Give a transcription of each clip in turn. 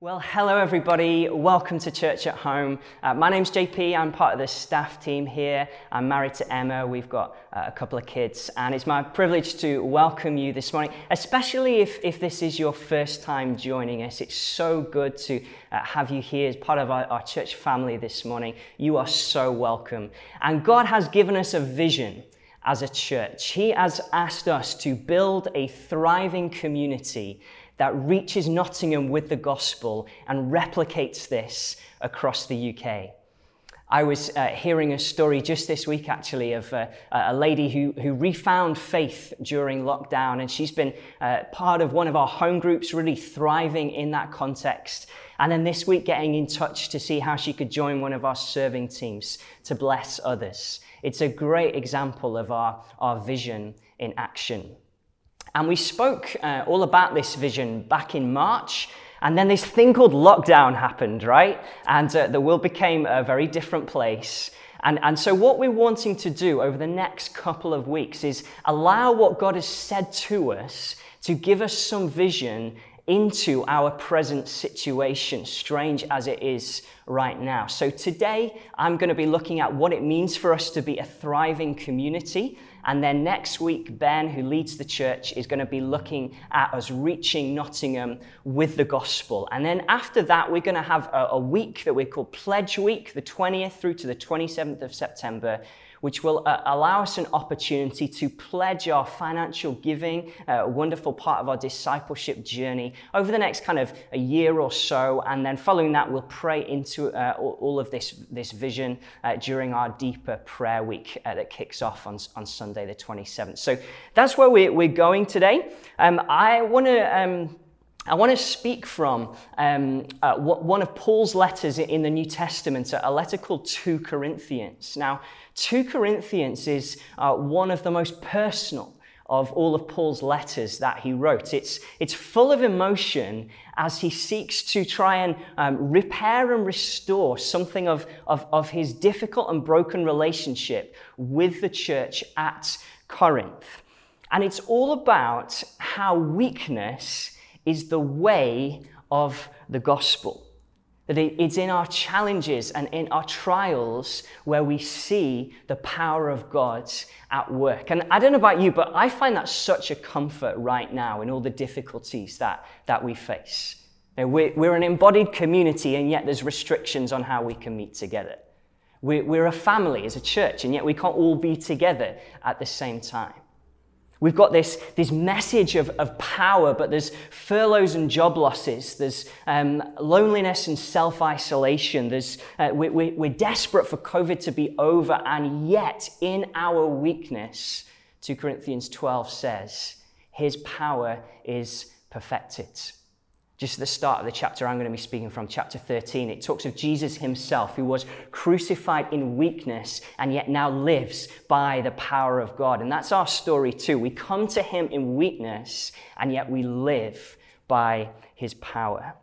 Well, hello everybody. Welcome to Church at Home. Uh, my name's JP. I'm part of the staff team here. I'm married to Emma. We've got uh, a couple of kids, and it's my privilege to welcome you this morning, especially if, if this is your first time joining us. It's so good to uh, have you here as part of our, our church family this morning. You are so welcome. And God has given us a vision as a church. He has asked us to build a thriving community that reaches Nottingham with the gospel and replicates this across the UK. I was uh, hearing a story just this week, actually, of uh, a lady who, who refound faith during lockdown, and she's been uh, part of one of our home groups, really thriving in that context. And then this week, getting in touch to see how she could join one of our serving teams to bless others. It's a great example of our, our vision in action. And we spoke uh, all about this vision back in March. And then this thing called lockdown happened, right? And uh, the world became a very different place. And, and so, what we're wanting to do over the next couple of weeks is allow what God has said to us to give us some vision into our present situation, strange as it is right now. So, today I'm going to be looking at what it means for us to be a thriving community and then next week, Ben, who leads the church, is going to be looking at us reaching Nottingham with the gospel. And then after that, we're going to have a, a week that we call Pledge Week, the 20th through to the 27th of September, which will uh, allow us an opportunity to pledge our financial giving, uh, a wonderful part of our discipleship journey over the next kind of a year or so. And then following that, we'll pray into uh, all, of this, this vision uh, during our deeper prayer week uh, that kicks off on, on Sunday, the 27th. So that's where we're, we're going today. Um, I want to. Um, I want to speak from um, uh, one of Paul's letters in the New Testament, a letter called 2 Corinthians. Now, 2 Corinthians is uh, one of the most personal of all of Paul's letters that he wrote. It's, it's full of emotion as he seeks to try and um, repair and restore something of, of, of his difficult and broken relationship with the church at Corinth. And it's all about how weakness is the way of the gospel. That it's in our challenges and in our trials where we see the power of God at work. And I don't know about you, but I find that such a comfort right now in all the difficulties that, that we face. We're, an embodied community, and yet there's restrictions on how we can meet together. We're a family as a church, and yet we can't all be together at the same time. We've got this, this message of, of power, but there's furloughs and job losses. There's um, loneliness and self isolation. There's, uh, we, we, we're desperate for COVID to be over, and yet in our weakness, 2 Corinthians 12 says, His power is perfected. Just at the start of the chapter I'm going to be speaking from, chapter 13, it talks of Jesus himself, who was crucified in weakness and yet now lives by the power of God. And that's our story too. We come to him in weakness and yet we live by his power.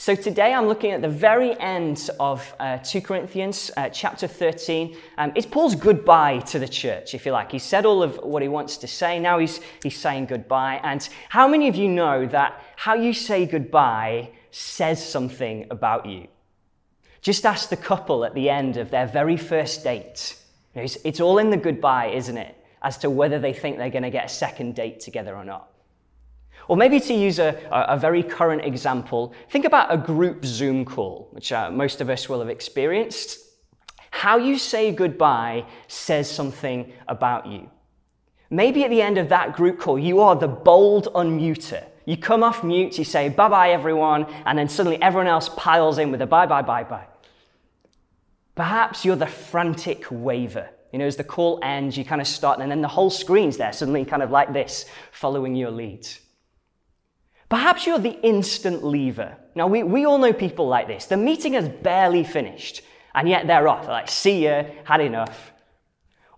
So today I'm looking at the very end of uh, 2 Corinthians uh, chapter 13. Um, it's Paul's goodbye to the church, if you like. He said all of what he wants to say. Now he's, he's saying goodbye. And how many of you know that how you say goodbye says something about you? Just ask the couple at the end of their very first date. It's, it's all in the goodbye, isn't it? As to whether they think they're going to get a second date together or not. Or maybe to use a, a very current example, think about a group Zoom call, which uh, most of us will have experienced. How you say goodbye says something about you. Maybe at the end of that group call, you are the bold unmuter. You come off mute, you say bye bye everyone, and then suddenly everyone else piles in with a bye bye bye bye. Perhaps you're the frantic waver. You know, as the call ends, you kind of start, and then the whole screen's there, suddenly kind of like this, following your lead. Perhaps you're the instant leaver. Now, we, we all know people like this. The meeting has barely finished, and yet they're off. They're like, see ya, had enough.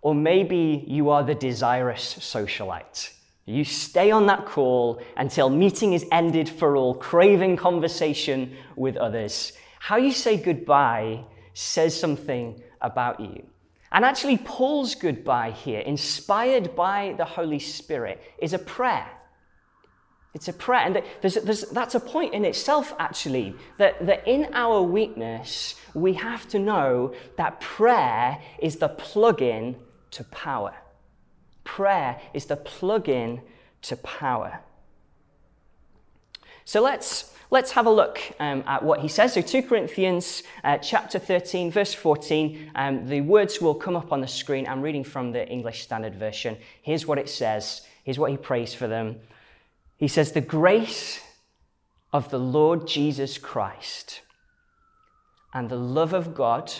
Or maybe you are the desirous socialite. You stay on that call until meeting is ended for all, craving conversation with others. How you say goodbye says something about you. And actually, Paul's goodbye here, inspired by the Holy Spirit, is a prayer. It's a prayer. And there's, there's, that's a point in itself, actually, that, that in our weakness, we have to know that prayer is the plug in to power. Prayer is the plug in to power. So let's, let's have a look um, at what he says. So 2 Corinthians uh, chapter 13, verse 14. Um, the words will come up on the screen. I'm reading from the English Standard Version. Here's what it says. Here's what he prays for them. He says, The grace of the Lord Jesus Christ and the love of God,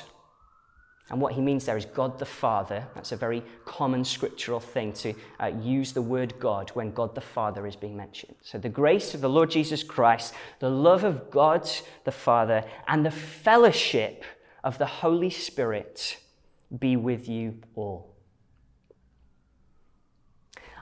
and what he means there is God the Father. That's a very common scriptural thing to uh, use the word God when God the Father is being mentioned. So, the grace of the Lord Jesus Christ, the love of God the Father, and the fellowship of the Holy Spirit be with you all.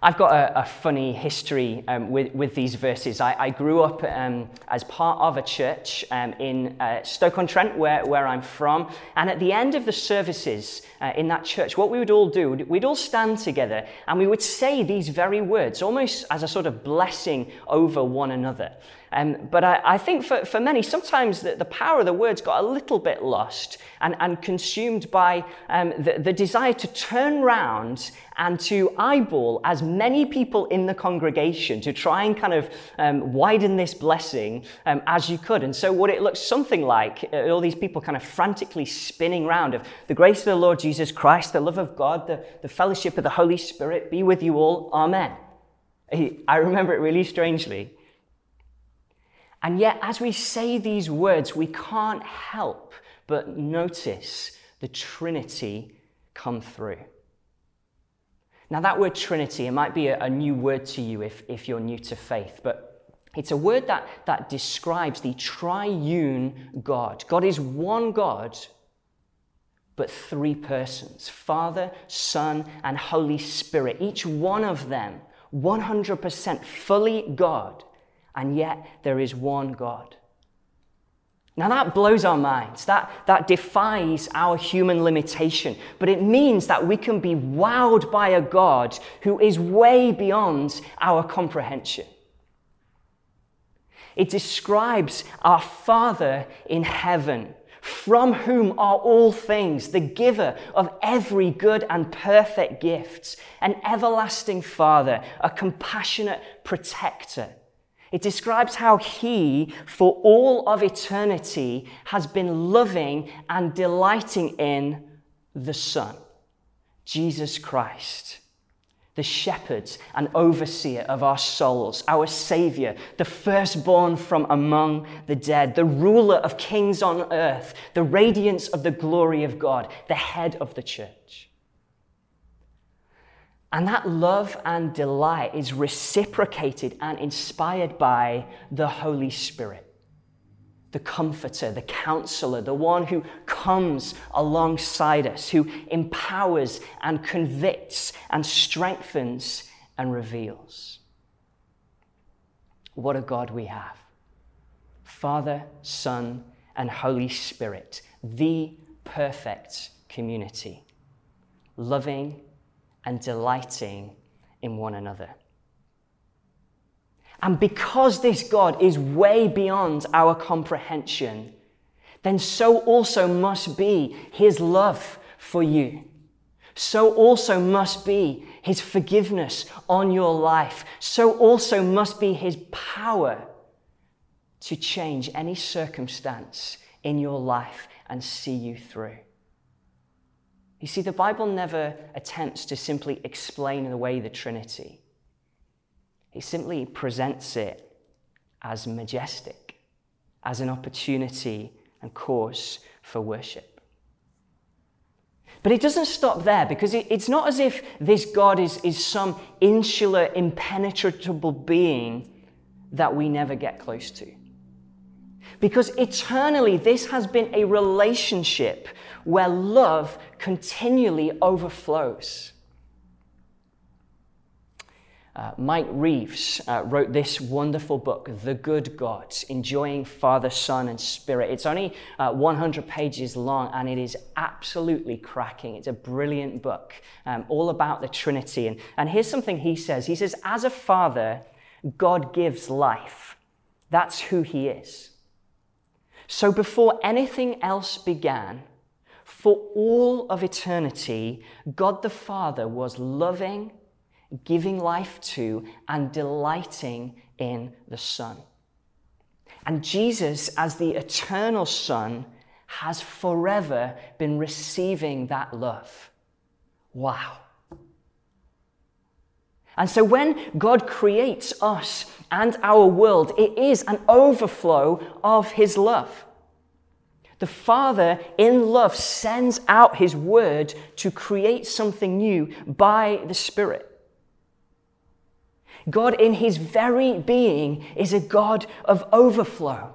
I've got a, a funny history um, with, with these verses. I, I grew up um, as part of a church um, in uh, Stoke-on-Trent, where, where I'm from. And at the end of the services uh, in that church, what we would all do, we'd all stand together and we would say these very words, almost as a sort of blessing over one another. Um, but I, I, think for, for many, sometimes the, the, power of the words got a little bit lost and, and consumed by um, the, the desire to turn round and to eyeball as many people in the congregation to try and kind of um, widen this blessing um, as you could. And so, what it looks something like, uh, all these people kind of frantically spinning round of the grace of the Lord Jesus Christ, the love of God, the, the fellowship of the Holy Spirit be with you all. Amen. I remember it really strangely. And yet, as we say these words, we can't help but notice the Trinity come through. Now, that word Trinity, it might be a, a, new word to you if, if you're new to faith, but it's a word that, that describes the triune God. God is one God, but three persons Father, Son, and Holy Spirit. Each one of them 100% fully God and yet there is one God. Now that blows our minds. That, that defies our human limitation. But it means that we can be wowed by a God who is way beyond our comprehension. It describes our Father in heaven, from whom are all things, the giver of every good and perfect gift, an everlasting Father, a compassionate protector it describes how he, for all of eternity, has been loving and delighting in the Son, Jesus Christ, the shepherd and overseer of our souls, our Savior, the firstborn from among the dead, the ruler of kings on earth, the radiance of the glory of God, the head of the church. And that love and delight is reciprocated and inspired by the Holy Spirit, the comforter, the counselor, the one who comes alongside us, who empowers and convicts and strengthens and reveals. What a God we have Father, Son, and Holy Spirit, the perfect community, loving and delighting in one another. And because this God is way beyond our comprehension, then so also must be his love for you. So also must be his forgiveness on your life. So also must be his power to change any circumstance in your life and see you through. You see, the Bible never attempts to simply explain away the Trinity, it simply presents it as majestic, as an opportunity and cause for worship. But it doesn't stop there because it's not as if this God is, is some insular, impenetrable being that we never get close to. Because eternally, this has been a relationship where love continually overflows. Uh, Mike Reeves uh, wrote this wonderful book, The Good God, Enjoying Father, Son, and Spirit. It's only uh, 100 pages long and it is absolutely cracking. It's a brilliant book, um, all about the Trinity. And, and here's something he says He says, As a father, God gives life. That's who He is. So before anything else began, for all of eternity, God the Father was loving, giving life to, and delighting in the Son. And Jesus, as the eternal Son, has forever been receiving that love. Wow. And so when God creates us and our world, it is an overflow of His love. The Father, in love, sends out His word to create something new by the Spirit. God, in His very being, is a God of overflow.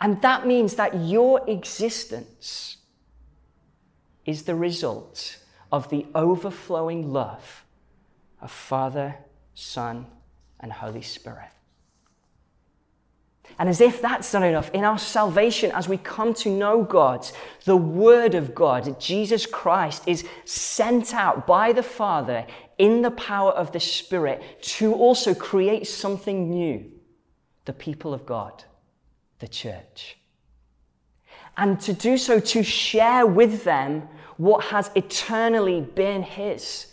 And that means that your existence is the result of the overflowing love of Father, Son, and Holy Spirit. And as if that's not enough, in our salvation, as we come to know God, the Word of God, Jesus Christ, is sent out by the Father in the power of the Spirit to also create something new the people of God, the church. And to do so, to share with them what has eternally been His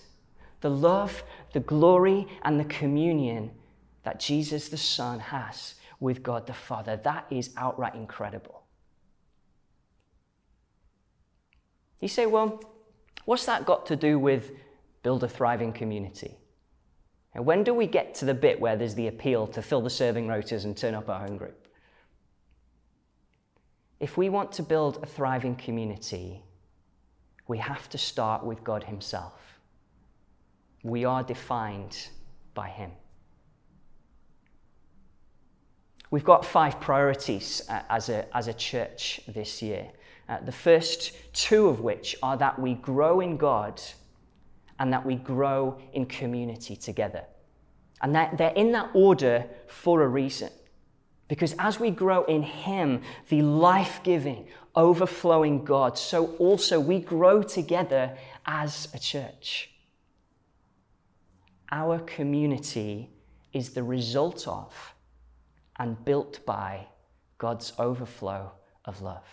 the love, the glory, and the communion that Jesus the Son has with God the Father. That is outright incredible. You say, well, what's that got to do with build a thriving community? And when do we get to the bit where there's the appeal to fill the serving rotas and turn up our home group? If we want to build a thriving community, we have to start with God Himself. We are defined by Him. We've got five priorities uh, as, a, as a church this year. Uh, the first two of which are that we grow in God and that we grow in community together. And that they're in that order for a reason. Because as we grow in Him, the life giving, overflowing God, so also we grow together as a church. Our community is the result of and built by God's overflow of love.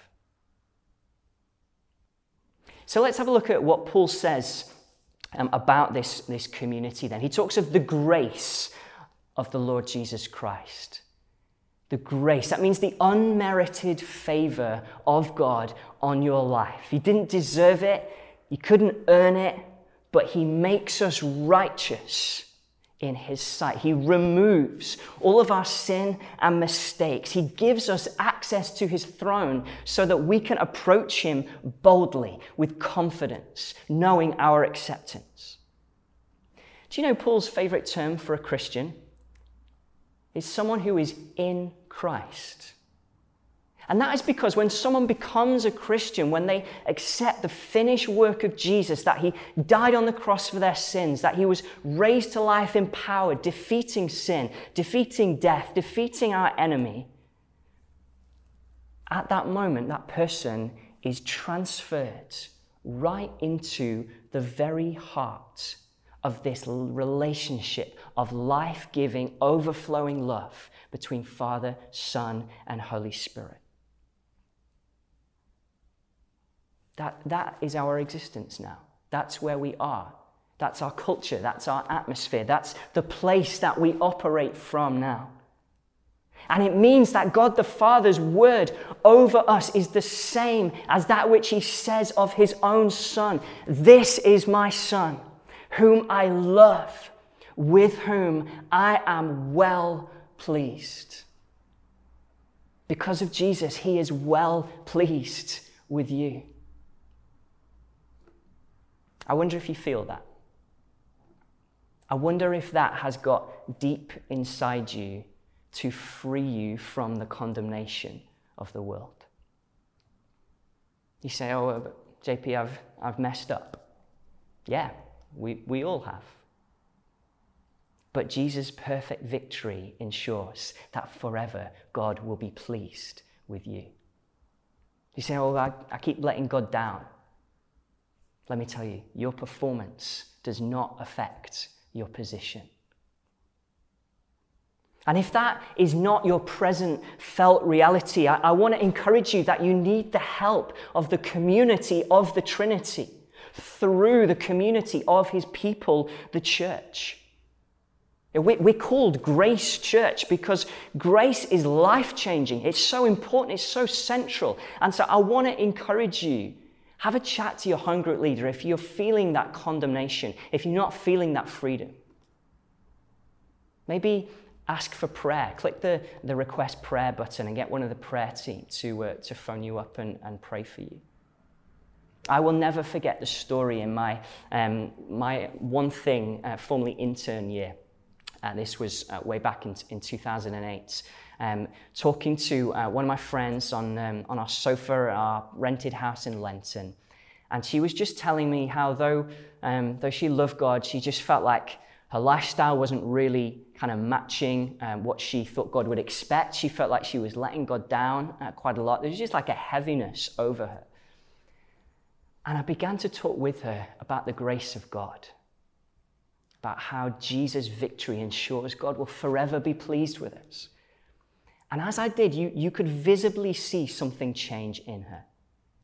So let's have a look at what Paul says um, about this, this community then. He talks of the grace of the Lord Jesus Christ. The grace, that means the unmerited favor of God on your life. You didn't deserve it, you couldn't earn it, but He makes us righteous in His sight. He removes all of our sin and mistakes. He gives us access to His throne so that we can approach Him boldly with confidence, knowing our acceptance. Do you know Paul's favorite term for a Christian? Is someone who is in Christ. And that is because when someone becomes a Christian, when they accept the finished work of Jesus, that he died on the cross for their sins, that he was raised to life in power, defeating sin, defeating death, defeating our enemy, at that moment, that person is transferred right into the very heart of this relationship of life giving, overflowing love between Father, Son, and Holy Spirit. That, that is our existence now. That's where we are. That's our culture. That's our atmosphere. That's the place that we operate from now. And it means that God the Father's word over us is the same as that which he says of his own Son. This is my Son, whom I love, with whom I am well pleased. Because of Jesus, he is well pleased with you. I wonder if you feel that. I wonder if that has got deep inside you to free you from the condemnation of the world. You say, oh, uh, but JP, I've, I've messed up. Yeah, we, we all have. But Jesus' perfect victory ensures that forever God will be pleased with you. You say, oh, I, I keep letting God down. Let me tell you, your performance does not affect your position. And if that is not your present felt reality, I, I want to encourage you that you need the help of the community of the Trinity through the community of his people, the church. We're called Grace Church because grace is life changing. It's so important, it's so central. And so I want to encourage you have a chat to your home group leader if you're feeling that condemnation, if you're not feeling that freedom. Maybe ask for prayer. Click the, the request prayer button and get one of the prayer team to, uh, to phone you up and, and pray for you. I will never forget the story in my, um, my one thing, uh, formerly intern year. Uh, this was uh, way back in, in 2008. Um, talking to uh, one of my friends on, um, on our sofa at our rented house in Lenton. And she was just telling me how, though, um, though she loved God, she just felt like her lifestyle wasn't really kind of matching um, what she thought God would expect. She felt like she was letting God down uh, quite a lot. There was just like a heaviness over her. And I began to talk with her about the grace of God about how Jesus' victory ensures God will forever be pleased with us. And as I did, you, you could visibly see something change in her.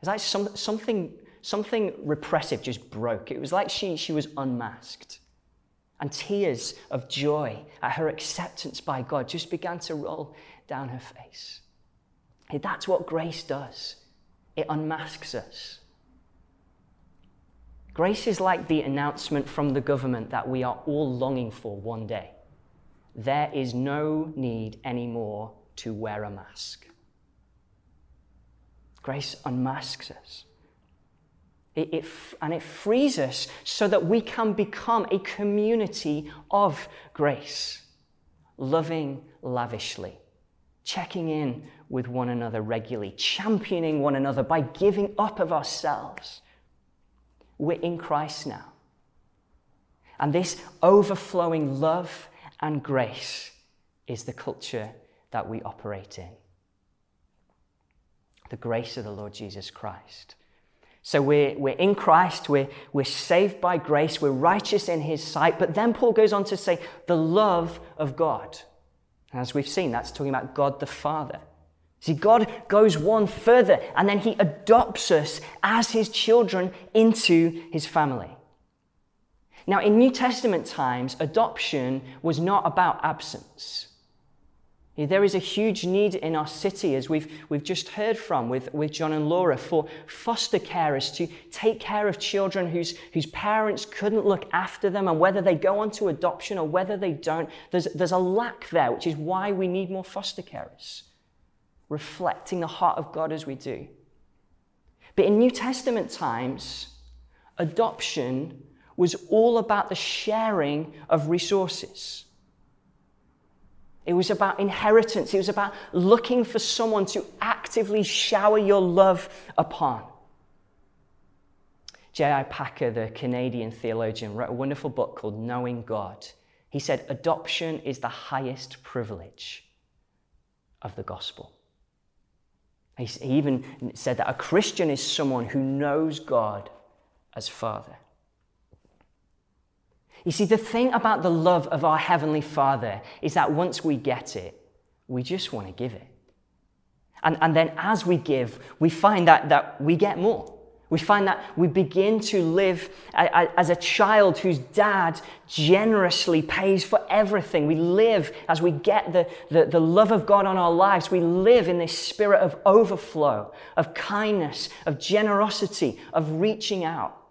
It's like some, something, something repressive just broke. It was like she, she was unmasked. And tears of joy at her acceptance by God just began to roll down her face. That's what grace does it unmasks us. Grace is like the announcement from the government that we are all longing for one day. There is no need anymore to wear a mask. Grace unmasks us. It, it, and it frees us so that we can become a community of grace, loving lavishly, checking in with one another regularly, championing one another by giving up of ourselves we're in Christ now. And this overflowing love and grace is the culture that we operate in. The grace of the Lord Jesus Christ. So we're, we're in Christ, we're, we're saved by grace, we're righteous in his sight. But then Paul goes on to say, the love of God. As we've seen, that's talking about God the Father. See, God goes one further and then He adopts us as His children into His family. Now, in New Testament times, adoption was not about absence. There is a huge need in our city, as we've, we've just heard from with, with John and Laura, for foster carers to take care of children whose, whose parents couldn't look after them, and whether they go on to adoption or whether they don't, there's, there's a lack there, which is why we need more foster carers reflecting the heart of God as we do. But in New Testament times, adoption was all about the sharing of resources. It was about inheritance. It was about looking for someone to actively shower your love upon. J.I. Packer, the Canadian theologian, wrote a wonderful book called Knowing God. He said, Adoption is the highest privilege of the gospel. He even said that a Christian is someone who knows God as Father. You see, the thing about the love of our Heavenly Father is that once we get it, we just want to give it. And, and then as we give, we find that, that we get more. We find that we begin to live as a child whose dad generously pays for everything. We live as we get the, the, the, love of God on our lives. We live in this spirit of overflow, of kindness, of generosity, of reaching out.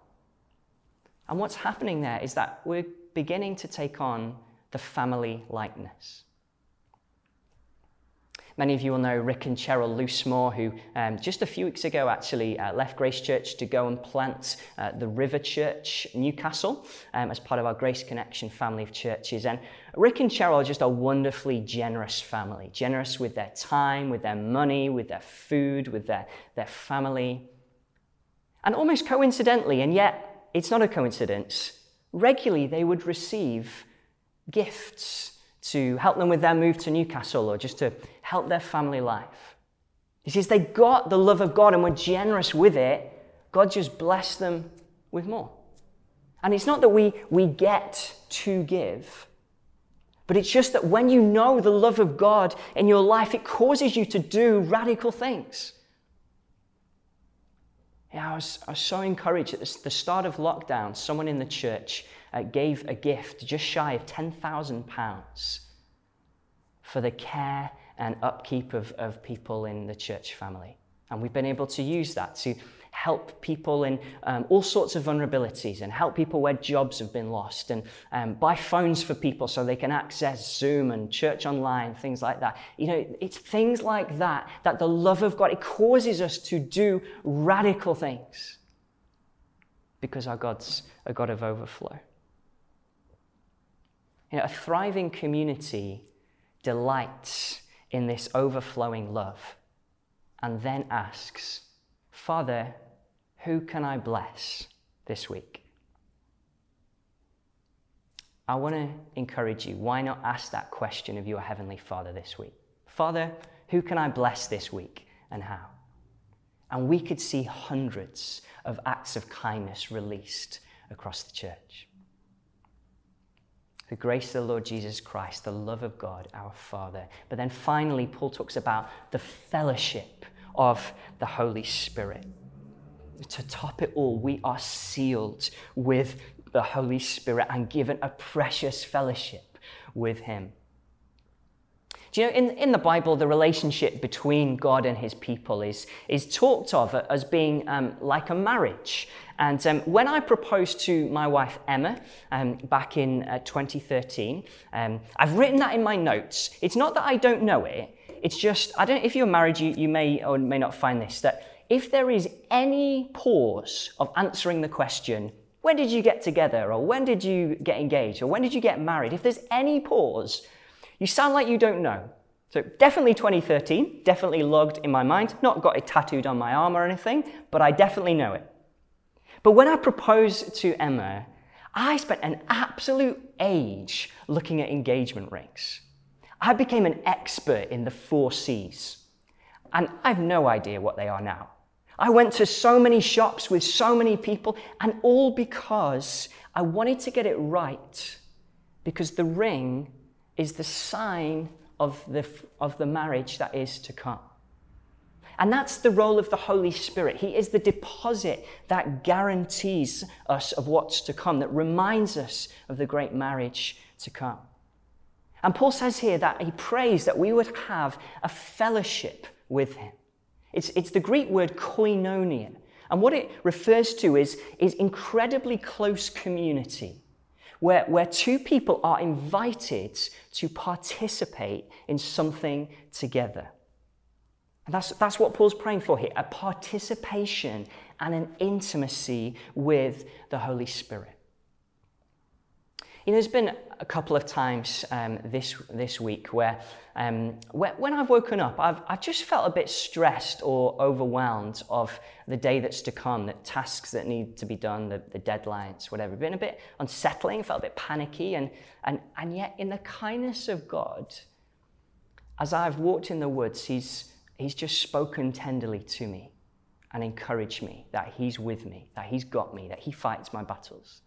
And what's happening there is that we're beginning to take on the family likeness. Many of you will know Rick and Cheryl Loosemore, who um, just a few weeks ago actually uh, left Grace Church to go and plant uh, the River Church, Newcastle, um, as part of our Grace Connection family of churches. And Rick and Cheryl are just a wonderfully generous family, generous with their time, with their money, with their food, with their, their family. And almost coincidentally, and yet it's not a coincidence, regularly they would receive gifts to help them with their move to Newcastle or just to help their family life. He says they got the love of God and were generous with it. God just blessed them with more. And it's not that we, we get to give, But it's just that when you know the love of God in your life, it causes you to do radical things. Yeah, I was, I was so encouraged at the start of lockdown. Someone in the church uh, gave a gift just shy of £10,000 for the care and upkeep of, of people in the church family. And we've been able to use that to help people in um, all sorts of vulnerabilities and help people where jobs have been lost and um, buy phones for people so they can access Zoom and church online, things like that. You know, it's things like that that the love of God, it causes us to do radical things because our God's a God of overflow. You know, a thriving community delights in this overflowing love and then asks, Father, who can I bless this week? I want to encourage you. Why not ask that question of your Heavenly Father this week? Father, who can I bless this week and how? And we could see hundreds of acts of kindness released across the church. The grace of the Lord Jesus Christ, the love of God, our Father. But then finally, Paul talks about the fellowship of the Holy Spirit to top it all, we are sealed with the Holy Spirit and given a precious fellowship with Him. Do you know, in, in the Bible, the relationship between God and his people is, is talked of as being um, like a marriage. And um, when I proposed to my wife Emma um, back in uh, 2013, um, I've written that in my notes. It's not that I don't know it, it's just, I don't know if you're married, you, you may or may not find this, that if there is any pause of answering the question, when did you get together? Or when did you get engaged? Or when did you get married? If there's any pause, you sound like you don't know. So definitely 2013, definitely logged in my mind. Not got it tattooed on my arm or anything, but I definitely know it. But when I proposed to Emma, I spent an absolute age looking at engagement rings. I became an expert in the four C's. And I've no idea what they are now. I went to so many shops with so many people, and all because I wanted to get it right, because the ring is the sign of the, of the marriage that is to come. And that's the role of the Holy Spirit. He is the deposit that guarantees us of what's to come, that reminds us of the great marriage to come. And Paul says here that he prays that we would have a fellowship with him. It's, it's the Greek word koinonia. And what it refers to is, is incredibly close community, where, where two people are invited to participate in something together. And that's, that's what Paul's praying for here a participation and an intimacy with the Holy Spirit. You know, there's been a couple of times um, this, this week where um, when I've woken up, I've, I've just felt a bit stressed or overwhelmed of the day that's to come, the tasks that need to be done, the, the deadlines, whatever. Been a bit unsettling, felt a bit panicky, and, and, and yet in the kindness of God, as I've walked in the woods, he's, he's just spoken tenderly to me and encouraged me that He's with me, that He's got me, that He fights my battles.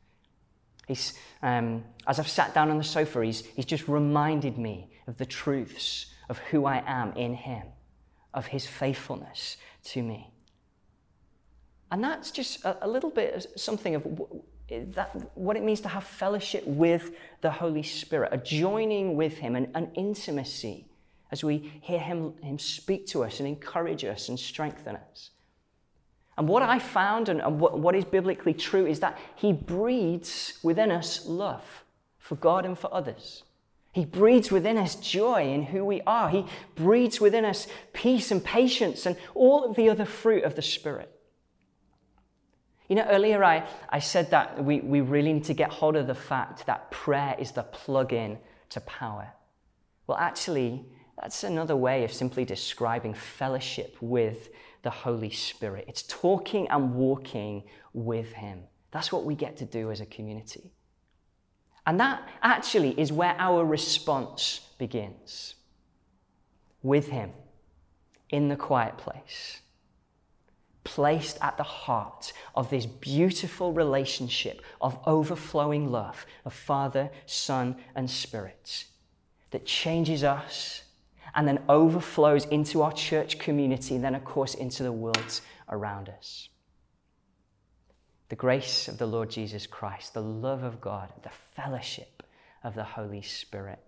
He's, um, as I've sat down on the sofa, he's, he's just reminded me of the truths of who I am in Him, of His faithfulness to me. And that's just a, a little bit of something of that, what it means to have fellowship with the Holy Spirit, a joining with Him, an, an intimacy as we hear him, him speak to us and encourage us and strengthen us. And what I found and, and what, what is biblically true is that He breeds within us love for God and for others. He breeds within us joy in who we are. He breeds within us peace and patience and all of the other fruit of the Spirit. You know, earlier I, I said that we, we really need to get hold of the fact that prayer is the plug in to power. Well, actually, that's another way of simply describing fellowship with the Holy Spirit. It's talking and walking with Him. That's what we get to do as a community. And that actually is where our response begins with Him in the quiet place, placed at the heart of this beautiful relationship of overflowing love of Father, Son, and Spirit. that changes us and then overflows into our church community and then, of course, into the world around us. The grace of the Lord Jesus Christ, the love of God, the fellowship of the Holy Spirit.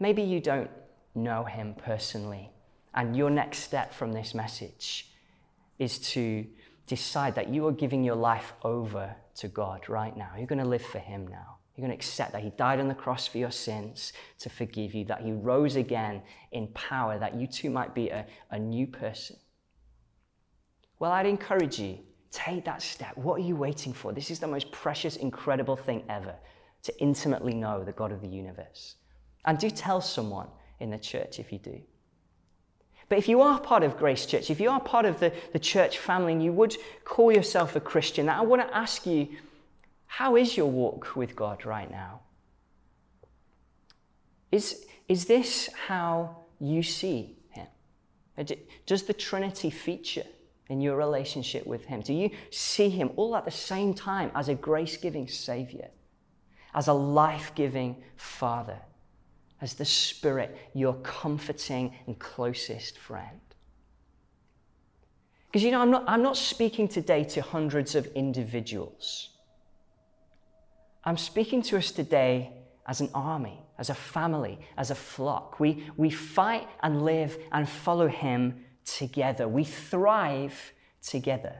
Maybe you don't know him personally, and your next step from this message is to decide that you are giving your life over to God right now. You're going to live for him now. You're going to accept that He died on the cross for your sins to forgive you, that He rose again in power, that you too might be a, a new person. Well, I'd encourage you, take that step. What are you waiting for? This is the most precious, incredible thing ever to intimately know the God of the universe. And do tell someone in the church if you do. But if you are part of Grace Church, if you are part of the, the church family and you would call yourself a Christian, I want to ask you how is your walk with God right now? Is, is this how you see Him? Uh, does the Trinity feature in your relationship with Him? Do you see Him all at the same time as a grace giving Savior, as a life giving Father, as the Spirit, your comforting and closest friend? Because you know, I'm not, I'm not speaking today to hundreds of individuals. I'm speaking to us today as an army, as a family, as a flock. We, we fight and live and follow Him together. We thrive together.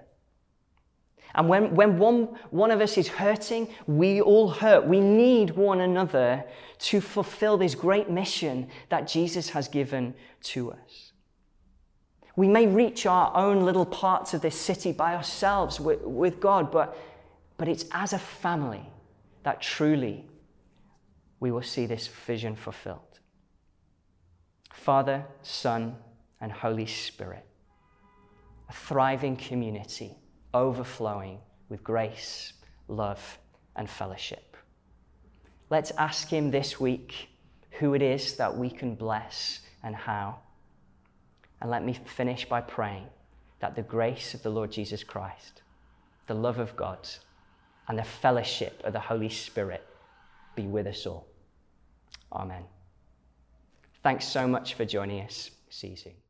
And when, when one, one of us is hurting, we all hurt. We need one another to fulfill this great mission that Jesus has given to us. We may reach our own little parts of this city by ourselves with, with God, but, but it's as a family that truly we will see this vision fulfilled. Father, Son, and Holy Spirit, a thriving community overflowing with grace, love, and fellowship. Let's ask Him this week who it is that we can bless and how. And let me finish by praying that the grace of the Lord Jesus Christ, the love of God, and the fellowship of the Holy Spirit be with us all. Amen. Thanks so much for joining us. See you soon.